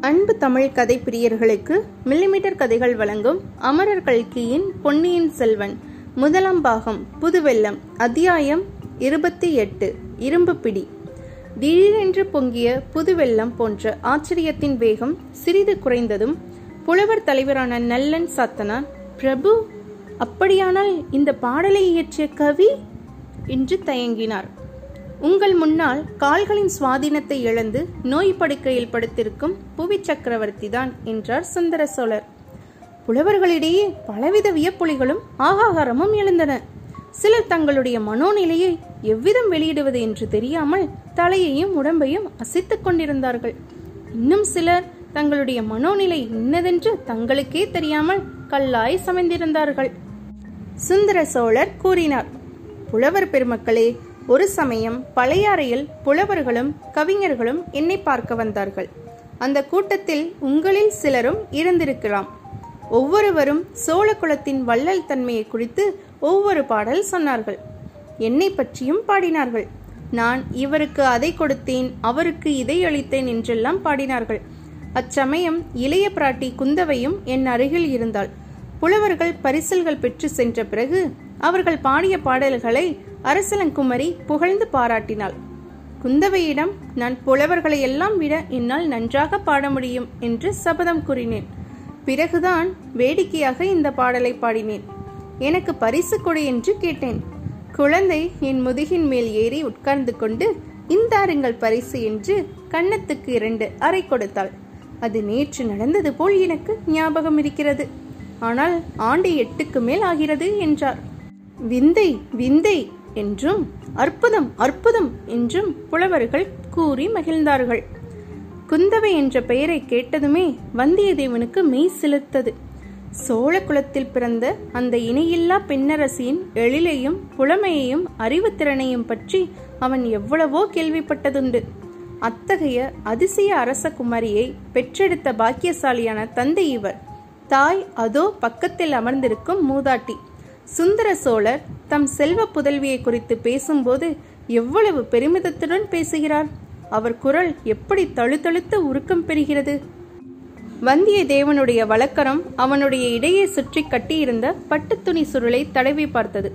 அன்பு தமிழ் கதை பிரியர்களுக்கு மில்லிமீட்டர் கதைகள் வழங்கும் அமரர் கல்கியின் பொன்னியின் செல்வன் முதலாம் பாகம் புதுவெல்லம் அத்தியாயம் இருபத்தி எட்டு இரும்பு பிடி. திடீரென்று பொங்கிய புதுவெல்லம் போன்ற ஆச்சரியத்தின் வேகம் சிறிது குறைந்ததும் புலவர் தலைவரான நல்லன் சாத்தனார் பிரபு அப்படியானால் இந்த பாடலை இயற்றிய கவி? என்று தயங்கினார். உங்கள் முன்னால் கால்களின் சுவாதீனத்தை இழந்து நோய் படுக்கையில் படுத்திருக்கும் புவி சக்கரவர்த்தி தான் என்றார் சுந்தர சோழர். புலவர்களிடையே பலவித வியப்பொலிகளும் ஆகாகாரமும் எழுந்தன. சிலர் தங்களுடைய மனோநிலையை எவ்விதம் வெளியிடுவது என்று தெரியாமல் தலையையும் உடம்பையும் அசைத்துக் கொண்டிருந்தார்கள். இன்னும் சிலர் தங்களுடைய மனோநிலை இன்னதென்று தங்களுக்கே தெரியாமல் கல்லாய் சமைந்திருந்தார்கள். சுந்தர சோழர் கூறினார் புலவர் பெருமக்களே ஒரு சமயம் பழையாறையில் புலவர்களும் கவிஞர்களும் என்னை பார்க்க வந்தார்கள். அந்த கூட்டத்தில் உங்களில் சிலரும் இருந்திருக்கலாம். ஒவ்வொருவரும் சோழ குலத்தின் வள்ளல் தன்மையை குறித்து ஒவ்வொரு பாடல் சொன்னார்கள். என்னை பற்றியும் பாடினார்கள். நான் இவருக்கு அதை கொடுத்தேன் அவருக்கு இதை அளித்தேன் என்றெல்லாம் பாடினார்கள். அச்சமயம் இளைய பிராட்டி குந்தவையும் என் அருகில் இருந்தாள். புலவர்கள் பரிசல்கள் பெற்று சென்ற பிறகு அவர்கள் பாடிய பாடல்களை அரசலங்குமரி புகழ்ந்து பாராட்டினாள். குந்தவையிடம் நான் புலவர்களை எல்லாம் விட என்னால் நன்றாக பாட முடியும் என்று சபதம் கூறினேன். பிறகுதான் வேடிக்கையாக இந்த பாடலை பாடினேன். எனக்கு பரிசு கொடு என்று கேட்டேன். குழந்தை என் முதுகின் மேல் ஏறி உட்கார்ந்து கொண்டு இந்தாருங்கள் பரிசு என்று கன்னத்துக்கு இரண்டு அறை கொடுத்தாள். அது நேற்று நடந்தது போல் எனக்கு ஞாபகம் இருக்கிறது. ஆனால் ஆண்டு எட்டுக்கு மேல் ஆகிறது என்றார். விந்தை விந்தை என்றும் அற்புதம் அற்புதம் என்றும் புலவர்கள் கூறி மகிழ்ந்தார்கள். குந்தவை என்ற பெயரை கேட்டதுமே வந்தியத்தேவனுக்கு மெய் சிலிர்த்தது. சோழ குலத்தில் பிறந்த அந்த இணையில்லா பெண்ணரசியின் எழிலையும் புலமையையும் அறிவுத்திறனையும் பற்றி அவன் எவ்வளவோ கேள்விப்பட்டதுண்டு. அத்தகைய அதிசய அரச குமாரியை பெற்றெடுத்த பாக்கியசாலியான தந்தை இவர். தாய் அதோ பக்கத்தில் அமர்ந்திருக்கும் மூதாட்டி. சுந்தர சோழர் தம் செல்வ புதல்வியை குறித்து பேசும்போது எவ்வளவு பெருமிதத்துடன் பேசுகிறார். அவர் குரல் எப்படி தழுத்தழுத்த உருக்கம் பெறுகிறது. வந்தியத்தேவனுடைய வழக்கரம் அவனுடைய இடையே சுற்றி கட்டியிருந்த பட்டுத்துணி சுருளை தடவி பார்த்தது.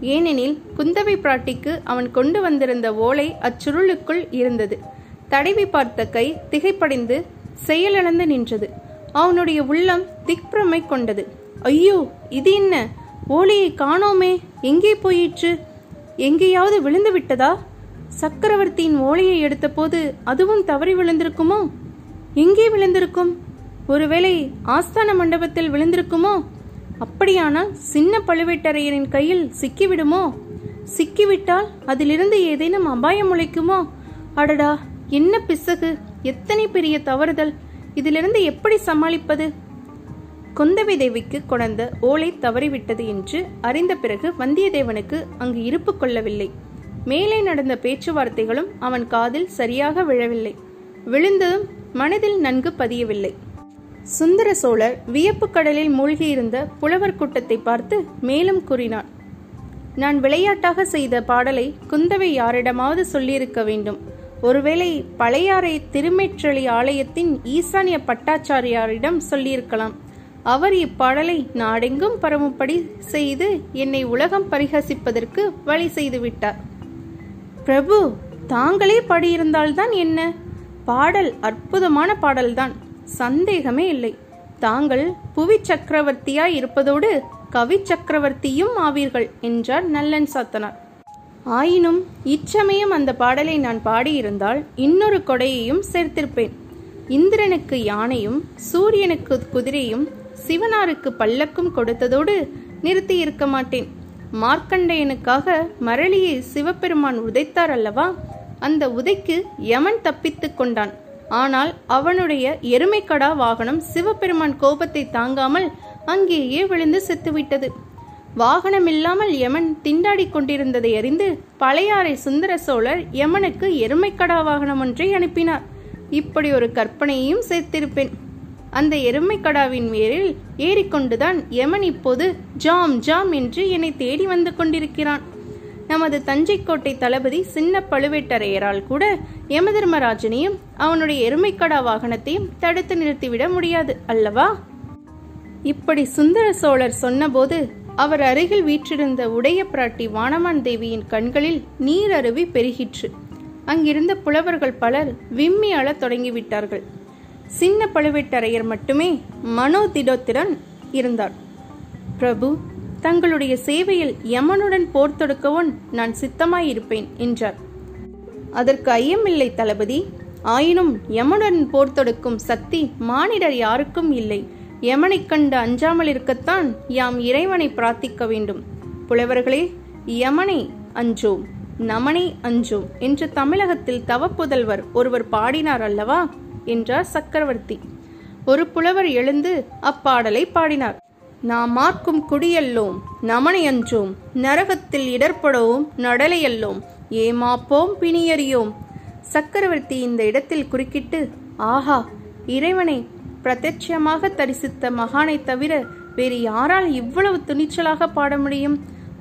ஏனெனில் குந்தவை பிராட்டிக்கு அவன் கொண்டு வந்திருந்த ஓலை அச்சுருளுக்குள் இருந்தது. தடவி பார்த்த கை திகைப்படைந்து செயலிழந்து நின்றது. அவனுடைய உள்ளம் திக்பிரமை கொண்டது. ஐயோ இது என்ன? ஓலியை காணோமே. எங்கே போயிற்று? எங்கேயாவது விழுந்து விட்டதா? சக்கரவர்த்தியின் ஓலையை எடுத்தபோது அதுவும் தவறி விழுந்திருக்குமோ? எங்கே விழுந்திருக்கும்? ஒருவேளை ஆஸ்தான மண்டபத்தில் விழுந்திருக்குமோ? அப்படியானால் சின்ன பழுவேட்டரையரின் கையில் சிக்கிவிடுமோ? சிக்கிவிட்டால் அதிலிருந்து ஏதேனும் அபாயம் முளைக்குமோ? அடடா என்ன பிசகு? எத்தனை பெரிய தவறுதல்? இதிலிருந்து எப்படி சமாளிப்பது? குந்தவை தேவிக்கு கொணர்ந்த ஓலை தவறிவிட்டது என்று அறிந்த பிறகு வந்தியத்தேவனுக்கு அங்கு இருப்பு கொள்ளவில்லை. மேலே நடந்த பேச்சுவார்த்தைகளும் அவன் காதில் சரியாக விழவில்லை. விழுந்ததும் மனதில் நன்கு பதியவில்லை. சுந்தர சோழர் வியப்பு கடலில் மூழ்கியிருந்த புலவர் கூட்டத்தை பார்த்து மேலும் கூறினான் நான் விளையாட்டாக செய்த பாடலை குந்தவை யாரிடமாவது சொல்லியிருக்க வேண்டும். ஒருவேளை பழையாறை திருமேற்றளி ஆலயத்தின் ஈசானிய பட்டாச்சாரியாரிடம் சொல்லியிருக்கலாம். அவர் இப்பாடலை நாடெங்கும் பரவும்படி செய்து என்னை உலகம் பரிகசிப்பதற்கு வழி செய்து விட்டார். பிரபு தாங்களே பாடியிருந்தால்தான் என்ன? பாடல் அற்புதமான பாடல்தான். சந்தேகமே இல்லை. தாங்கள் புவி சக்கரவர்த்தியாய் இருப்பதோடு கவி சக்கரவர்த்தியும் ஆவீர்கள் என்றார் நல்லன் சாத்தனார். ஆயினும் இச்சமயம் அந்த பாடலை நான் பாடியிருந்தால் இன்னொரு கொடையையும் சேர்த்திருப்பேன். இந்திரனுக்கு யானையும் சூரியனுக்கு குதிரையும் சிவனாருக்கு பல்லக்கும் கொடுத்ததோடு நிறுத்தி இருக்க மாட்டேன். மார்க்கண்டையனுக்காக மரளியை சிவபெருமான் உதைத்தார் அல்லவா? அந்த உதைக்கு யமன் தப்பித்துக் கொண்டான். ஆனால் அவனுடைய எருமைக்கடா வாகனம் சிவபெருமான் கோபத்தை தாங்காமல் அங்கேயே விழுந்து செத்துவிட்டது. வாகனம் இல்லாமல் யமன் திண்டாடி கொண்டிருந்ததை அறிந்து பழையாறை சுந்தர சோழர் யமனுக்கு எருமைக்கடா வாகனம் ஒன்றை அனுப்பினார். இப்படி ஒரு கற்பனையையும் சேர்த்திருப்பேன். அந்த எருமைக்கடாவின் மேலில் ஏறிக்கொண்டுதான் யமன் இப்போது ஜாம் ஜாம் என்று என்னை தேடி வந்து கொண்டிருக்கிறான். நமது தஞ்சைக்கோட்டை தளபதி சின்ன பழுவேட்டரையரால் கூட யமதர்மராஜனையும் அவனுடைய எருமைக்கடா வாகனத்தையும் தடுத்து நிறுத்திவிட முடியாது அல்லவா? இப்படி சுந்தர சோழர் சொன்னபோது அவர் அருகில் வீற்றிருந்த உடைய பிராட்டி வானமான் தேவியின் கண்களில் நீர் அருவி பெருகிற்று. அங்கிருந்த புலவர்கள் பலர் விம்மி அழத் தொடங்கிவிட்டார்கள். சின்ன பழுவேட்டரையர் மட்டுமே மனோதிடத்துடன் இருந்தார். பிரபு தங்களுடைய சேவையில் யமனுடன் போர் தொடுக்கவும் நான் சித்தமாயிருப்பேன் என்றார். அதற்கு ஐயமில்லை தளபதி. ஆயினும் யமனுடன் போர் தொடுக்கும் சக்தி மானிடர் யாருக்கும் இல்லை. யமனைக் கண்டு அஞ்சாமல் இருக்கத்தான் யாம் இறைவனை பிரார்த்திக்க வேண்டும். புலவர்களே யமனை அஞ்சோம் நமனை அஞ்சோம் என்று தமிழகத்தில் தவப்புதல்வர் ஒருவர் பாடினார் அல்லவா? என்றார் சக்கரவர்த்தி. ஒரு புலவர் எழுந்து அப்பாடலை பாடினார். நாம் மார்க்கும் குடியல்லோம் நமனை அஞ்சோம் நரகத்தில் இடர்படவும் நடலையல்லோம் ஏமாப்போம் பிணியறியோம். சக்கரவர்த்தி இந்த இடத்தில் குறுக்கிட்டு ஆஹா இறைவனை பிரத்யட்சமாக தரிசித்த மகானை தவிர வேறு யாரால் இவ்வளவு துணிச்சலாக பாட முடியும்?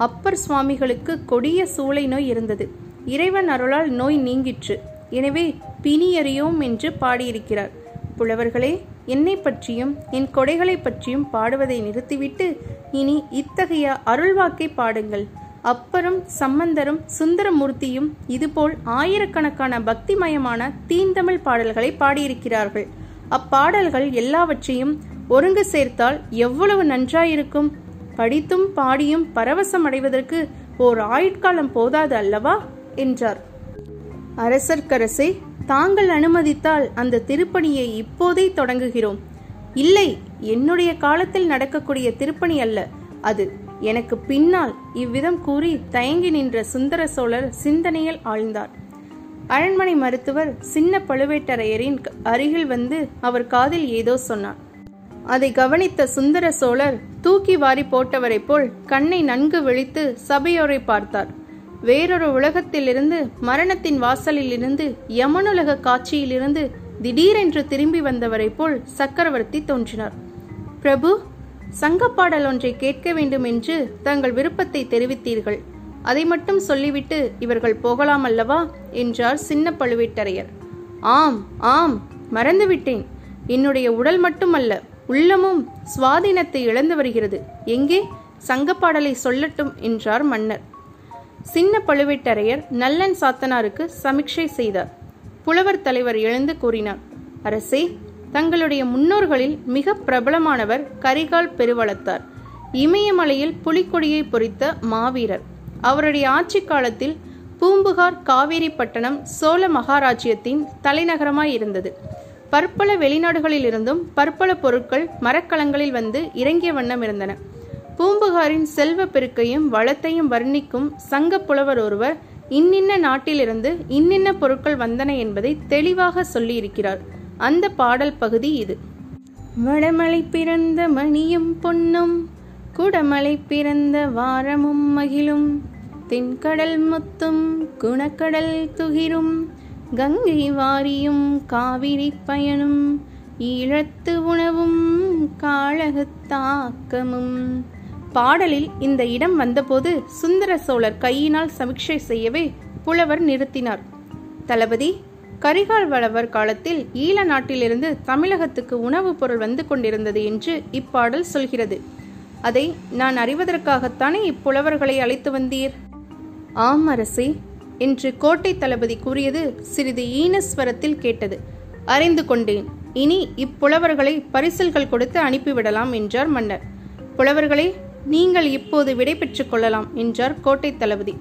அப்பர் சுவாமிகளுக்கு கொடிய சூளை நோய் இருந்தது. இறைவன் அருளால் நோய் நீங்கிற்று. எனவே பிணியறியோம் என்று பாடியிருக்கிறார். புலவர்களே என்னை பற்றியும் என் கொடைகளை பற்றியும் பாடுவதை நிறுத்திவிட்டு இனி இத்தகைய அருள்வாக்கை பாடுங்கள். அப்பரும் சம்பந்தரும் சுந்தரமூர்த்தியும் இதுபோல் ஆயிரக்கணக்கான பக்திமயமான தீந்தமிழ் பாடல்களை பாடியிருக்கிறார்கள். அப்பாடல்கள் எல்லாவற்றையும் ஒருங்கு சேர்த்தால் எவ்வளவு நன்றாயிருக்கும்? படித்தும் பாடியும் பரவசம் அடைவதற்கு ஓர் ஆயுட்காலம் போதாது அல்லவா? என்றார். அரசர்க்கரசே தாங்கள் அனுமதித்தால் அந்த திருப்பணியை இப்போதே தொடங்குகிறோம். இல்லை என்னுடைய காலத்தில் நடக்கக்கூடிய திருப்பணி அல்ல. அது எனக்கு பின்னால் இவ்விதம் கூறி தயங்கி நின்ற சுந்தர சோழர் சிந்தனையில் ஆழ்ந்தார். அரண்மனை மருத்துவர் சின்ன பழுவேட்டரையரின் அருகில் வந்து அவர் காதில் ஏதோ சொன்னார். அதை கவனித்த சுந்தர சோழர் தூக்கி வாரி போட்டவரைப் போல் கண்ணை நன்கு விழித்து சபையோரை பார்த்தார். வேறொரு உலகத்திலிருந்து மரணத்தின் வாசலிலிருந்து யமனுலக காட்சியிலிருந்து திடீரென்று திரும்பி வந்தவரைப் போல் சக்கரவர்த்தி தோன்றினார். பிரபு சங்கப்பாடல் ஒன்றை கேட்க வேண்டும் என்று தங்கள் விருப்பத்தை தெரிவித்தீர்கள். அதை மட்டும் சொல்லிவிட்டு இவர்கள் போகலாம் அல்லவா? என்றார் சின்ன பழுவேட்டரையர். ஆம் ஆம் மறந்துவிட்டேன். என்னுடைய உடல் மட்டுமல்ல உள்ளமும் சுவாதீனத்தை இழந்து வருகிறது. எங்கே? சங்கப்பாடலை சொல்லட்டும் என்றார் மன்னர். சின்ன பழுவேட்டரையர் நல்லன் சாத்தனாருக்கு சமிக்ஷை செய்தார். புலவர் தலைவர் எழுந்து கூறினார் அரசே தங்களுடைய முன்னோர்களில் மிக பிரபலமானவர் கரிகால் பெருவளத்தார். இமயமலையில் புலிக்கொடியை பொறித்த மாவீரர். அவருடைய ஆட்சி காலத்தில் பூம்புகார் காவேரி பட்டணம் சோழ மகாராஜ்யத்தின் தலைநகரமாய் இருந்தது. பற்பல வெளிநாடுகளிலிருந்தும் பற்பல பொருட்கள் மரக்கலங்களில் வந்து இறங்கிய வண்ணம் இருந்தன. பூம்புகாரின் செல்வ பெருக்கையும் வளத்தையும் வர்ணிக்கும் சங்க புலவர் ஒருவர் இன்னின்ன நாட்டிலிருந்து இன்னின்ன பொருட்கள் வந்தன என்பதை தெளிவாக சொல்லியிருக்கிறார். அந்த பாடல் பகுதி இது. வடமலை பிறந்த மணியும் பொன்னும் குடமலை பிறந்த வாரமும் மகிழும். தென்கடல் முத்தும் குணக்கடல் துகிரும். கங்கை வாரியும் காவிரி பயனும். ஈழத்து உணவும் காழகத்தாக்கமும் பாடலில் இந்த இடம் வந்தபோது சுந்தர சோழர் கையினால் சமிக்ஷை செய்யவே புலவர் நிறுத்தினார். தளபதி கரிகால் வளவர் காலத்தில் ஈழ நாட்டிலிருந்து தமிழகத்துக்கு உணவுப் பொருள் வந்து கொண்டிருந்தது என்று இப்பாடல் சொல்கிறது. அதை நான் அறிவதற்காகத்தானே இப்புலவர்களை அழைத்து வந்தீர்? ஆம் அரசே என்று கோட்டை தளபதி கூறியது சிறிது ஈனஸ்வரத்தில் கேட்டது. அறிந்து கொண்டேன். இனி இப்புலவர்களை பரிசல்கள் கொடுத்து அனுப்பிவிடலாம் என்றார் மன்னர். புலவர்களே நீங்கள் இப்போது விடை பெற்றுக் கொள்ளலாம் என்றார் கோட்டை தளபதி.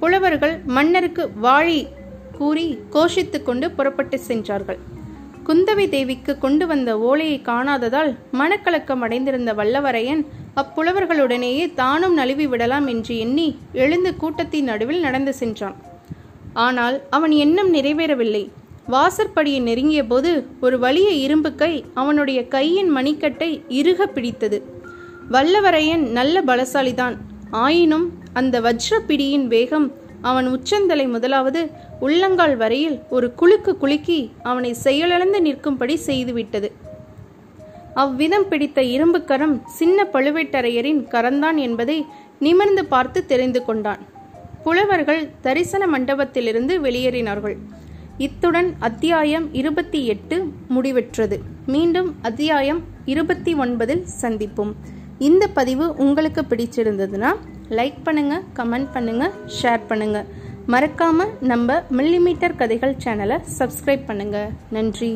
புலவர்கள் மன்னருக்கு வாழி கூறி கோஷித்துக் கொண்டு புறப்பட்டு சென்றார்கள். குந்தவை தேவிக்கு கொண்டு வந்த ஓலையை காணாததால் மனக்கலக்கம் அடைந்திருந்த வல்லவரையன் அப்புலவர்களுடனேயே தானும் நழுவி விடலாம் என்று எண்ணி எழுந்து கூட்டத்தின் நடுவில் நடந்து சென்றான். ஆனால் அவன் எண்ணம் நிறைவேறவில்லை. வாசற்படியை நெருங்கிய போது ஒரு வலிய இரும்பு கை அவனுடைய கையின் மணிக்கட்டை இறுக பிடித்தது. வல்லவரையன் நல்ல பலசாலிதான். ஆயினும் அந்த வஜ்ர பிடியின் வேகம் அவன் உச்சந்தலை முதலாவது உள்ளங்கால் வரையில் ஒரு குலுக்கு குலுக்கி அவனை செயலிழந்து நிற்கும்படி செய்துவிட்டது. அவ்விதம் பிடித்த இரும்பு கரம் சின்ன பழுவேட்டரையரின் கரந்தான் என்பதை நிமிர்ந்து பார்த்து தெரிந்து கொண்டான். புலவர்கள் தரிசன மண்டபத்திலிருந்து வெளியேறினார்கள். இத்துடன் அத்தியாயம் இருபத்தி எட்டு முடிவெற்றது. மீண்டும் அத்தியாயம் இருபத்தி ஒன்பதில் சந்திப்போம். இந்த பதிவு உங்களுக்கு பிடிச்சிருந்ததுன்னா லைக் பண்ணுங்கள் கமெண்ட் பண்ணுங்கள் ஷேர் பண்ணுங்கள் மறக்காமல் நம்ம மில்லிமீட்டர் கதைகள் சேனலை சப்ஸ்கிரைப் பண்ணுங்கள் நன்றி.